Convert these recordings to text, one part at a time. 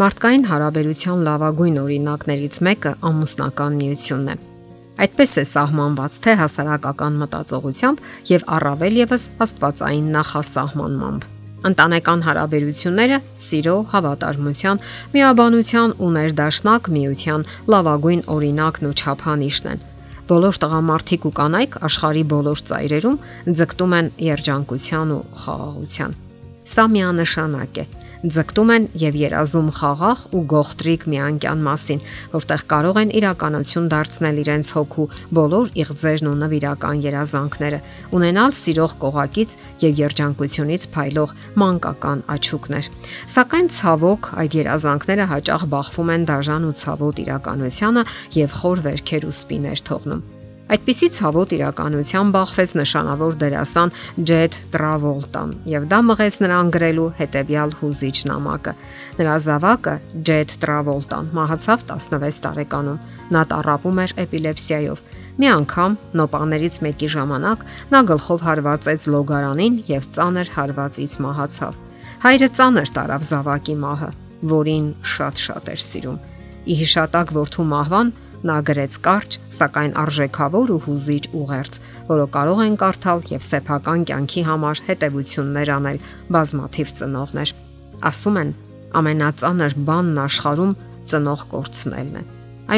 Մարդկային հարաբերության լավագույն օրինակներից մեկը ամուսնական միությունն է։ Այդպես է սահմանված թե հասարակական մտածողությամբ եւ առավել եւս աստվածային նախասահմանմամբ։ Ընտանեկան հարաբերությունները սիրո, հավատարմության, միաբանության ու ներդաշնակ միության լավագույն օրինակն ու չափանիշն են։ Բոլոր տղամարդիկ ու կանայք աշխարի բոլոր ծայրերում ձգտում են երջանկության ու խաղաղության։ Սա միանշանակ է ձգտում են եւ երազում խաղաղ ու գողտրիկ միանկյան մասին, որտեղ կարող են իրականություն դարձնել իրենց հոգու բոլոր իղձերն ու նվիրական երազանքները, ունենալ սիրող կողակից եւ երջանկությունից փայլող մանկական աչուկներ։ Սակայն ցավոք այդ երազանքները հաճախ բախվում են դաժան ու ցավոտ իրականությանը եւ խոր վերքեր ու սպիներ թողնում։ Այդպիսի ցավոտ իրականության բախվեց նշանավոր դերասան Ջեթ Տրավոլտան եւ դա մղեց նրան գրելու հետեւյալ հուզիչ նամակը։ Նրա զավակը Ջեթ Տրավոլտան մահացավ 16 տարեկանում։ Նա տարապում էր էպիլեպսիայով։ Մի անգամ նոպաներից մեկի ժամանակ նա գլխով հարվածեց լոգարանին եւ ծանր հարվածից մահացավ։ Հայրը ծանր տարավ զավակի մահը, որին շատ-շատ էր սիրում։ Ի հիշատակ որդու մահվան Նա գրեց կարճ, սակայն արժեքավոր ու հուզիչ ուղերձ, որը կարող են կարդալ եւ սեփական կյանքի համար հետեւություններ անել բազմաթիվ ծնողներ։ Ասում են, ամենածանր բանն աշխարում ծնող կորցնելն է։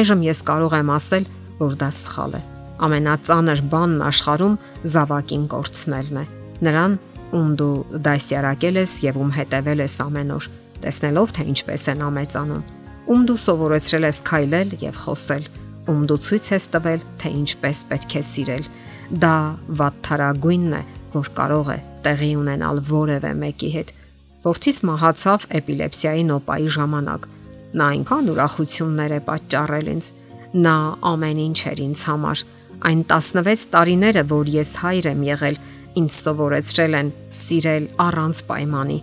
Այժմ ես կարող եմ ասել, որ դա սխալ է։ Ամենածանր բանն աշխարում զավակին կորցնելն է։ Նրան, ում դու դասյարակել ես եւ ում հետևել ես ամեն օր, տեսնելով թե ինչպես են ամեծանում ում դու սովորեցրել ես քայլել եւ խոսել, ում դու ցույց ես տվել, թե ինչպես պետք է սիրել։ Դա վատթարագույնն է, որ կարող է տեղի ունենալ որևէ մեկի հետ։ Որդիս մահացավ էպիլեպսիայի նոպայի ժամանակ։ Նա այնքան ուրախություններ է պատճառել ինձ։ Նա ամեն ինչ էր ինձ համար։ Այն 16 տարիները, որ ես հայր եմ եղել, ինձ սովորեցրել են սիրել առանց պայմանի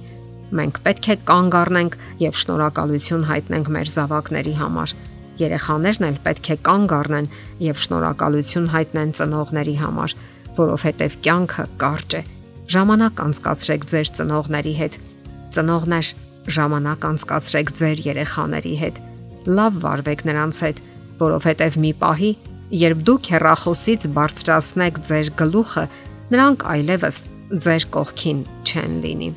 Մենք պետք է կանգ առնենք եւ շնորհակալություն հայտնենք մեր զավակների համար։ Երեխաներն էլ պետք է կանգ առնեն եւ շնորհակալություն հայտնեն ծնողների համար, որովհետեւ կյանքը կարճ է։ Ժամանակ անցկացրեք ձեր ծնողների հետ։ Ծնողներ, ժամանակ անցկացրեք ձեր երեխաների հետ։ Լավ վարվեք նրանց հետ, որովհետեւ մի պահի, երբ դուք հեռախոսից բարձրացնեք ձեր գլուխը, նրանք այլևս ձեր կողքին չեն լինի։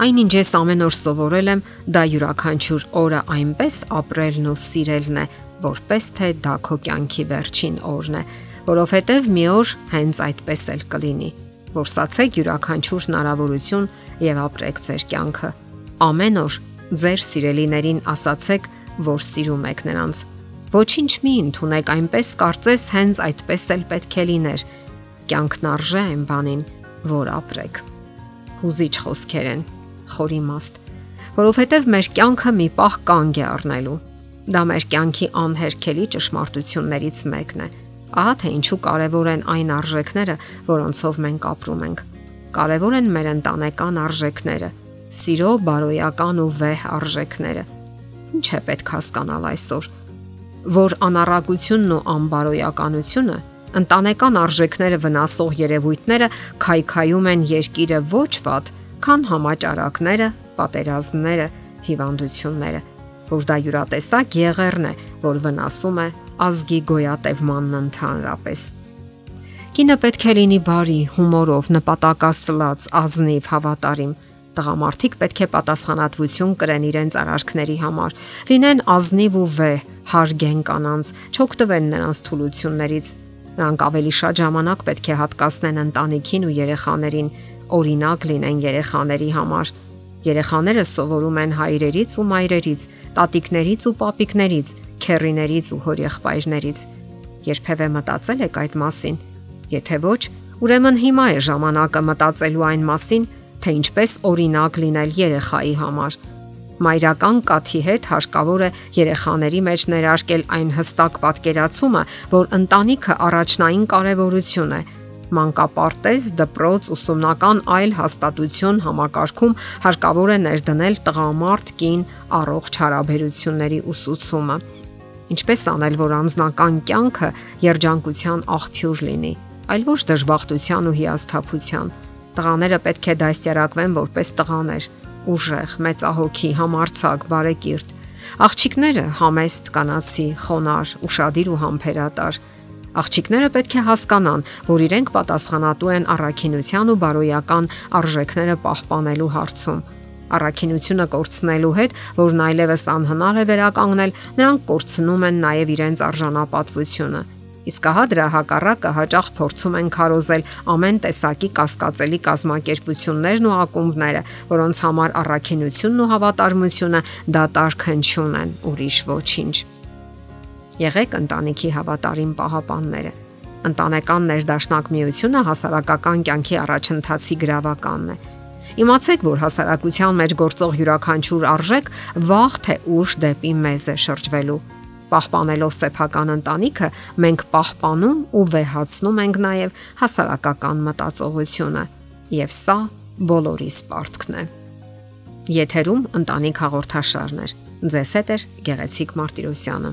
Այնինչ ես ամեն օր սովորել եմ, դա յուրաքանչյուր օրը այնպես ապրելն ու սիրելն է, որպես թե դա քո կյանքի վերջին օրն է, որովհետև մի օր հենց այդպես էլ կլինի։ Որսացեք յուրաքանչյուր հնարավորություն եւ ապրեք ձեր կյանքը։ Ամեն օր ձեր սիրելիներին ասացեք, որ սիրում եք նրանց։ Ոչինչ մի ընդունեք այնպես կարծես հենց այդպես էլ պետք է լիներ։ Կյանքն արժե այն բանին, որ ապրեք։ Հուզիչ խոսքեր են խորիմաստ, որովհետև մեր կյանքը մի պահ կանգ է առնելու։ Դա մեր կյանքի անհերքելի ճշմարտություններից մեկն է։ Ահա թե ինչու կարևոր են այն արժեքները, որոնցով մենք ապրում ենք։ Կարևոր են մեր ընտանեկան արժեքները, սիրո, բարոյական ու վեհ արժեքները։ Ինչ է պետք հասկանալ այսօր, որ անառակությունն ու անբարոյականությունը ընտանեկան արժեքները վնասող երևույթները քայքայում են երկիրը ոչ ված քան համաճարակները, պատերազմները, հիվանդությունները, որ դա յուրատեսակ եղերն է, որ վնասում է ազգի գոյատևմանն ընդհանրապես։ Կինը պետք է լինի բարի, հումորով, նպատակասլաց, ազնիվ, հավատարիմ։ Տղամարդիկ պետք է պատասխանատվություն կրեն իրենց արարքների համար, լինեն ազնիվ ու վեհ, հարգեն կանանց, չօգտվեն նրանց թուլություններից։ Նրանք ավելի շատ ժամանակ պետք է հատկացնեն ընտանիքին ու երեխաներին, օրինակ լինեն երեխաների համար։ Երեխաները սովորում են հայրերից ու մայրերից, տատիկներից ու պապիկներից, քեռիներից ու հորեղբայրներից։ Երբևէ մտածել եք այդ մասին։ Եթե ոչ, ուրեմն հիմա է ժամանակը մտածելու այն մասին, թե ինչպես օրինակ լինել երեխայի համար։ Մայրական կաթի հետ հարկավոր է երեխաների մեջ ներարկել այն հստակ պատկերացումը, որ ընտանիքը առաջնային կարևորություն է մանկապարտեզ, դպրոց, ուսումնական այլ հաստատություն համակարգում հարկավոր է ներդնել տղամարդ կին առողջ հարաբերությունների ուսուցումը։ Ինչպես անել, որ անznական կյանքը երջանկության աղբյուր լինի, այլ ոչ դժբախտության ու հիասթափության։ Տղաները պետք է դաստիարակվեն որպես տղաներ, ուժեղ, մեծահոգի, համարցակ, բարեկիրթ։ Աղջիկները համեստ, կանացի, խոնար, ուրախadir ու համբերատար։ Աղջիկները պետք է հասկանան, որ իրենք պատասխանատու են առաքինության ու բարոյական արժեքները պահպանելու հարցում։ Առաքինությունը կորցնելու հետ, որն այլևս անհնար է վերականգնել, նրանք կորցնում են նաև իրենց արժանապատվությունը Իսկ ահա դրա հակառակը հաճախ փորձում են քարոզել ամեն տեսակի կասկածելի կազմակերպություններն ու ակումբները, որոնց համար առաքինությունն ու հավատարմությունը դատարկ հնչյուն են, ուրիշ ոչինչ։ Եղեք ընտանիքի հավատարիմ պահապանները։ Ընտանեկան ներդաշնակ միությունը հասարակական կյանքի առաջընթացի գրավականն է։ Իմացեք, որ հասարակության մեջ գործող յուրաքանչյուր արժեք վաղ թե ուշ դեպի մեզ է շրջվելու Պահպանելով սեփական ընտանիքը, մենք պահպանում ու վեհացնում ենք նաև հասարակական մտածողությունը, եւ սա բոլորիս պարտքն է։ Եթերում ընտանիք հաղորդաշարներ։ Ձեզ հետ է Գեղեցիկ Մարտիրոսյանը։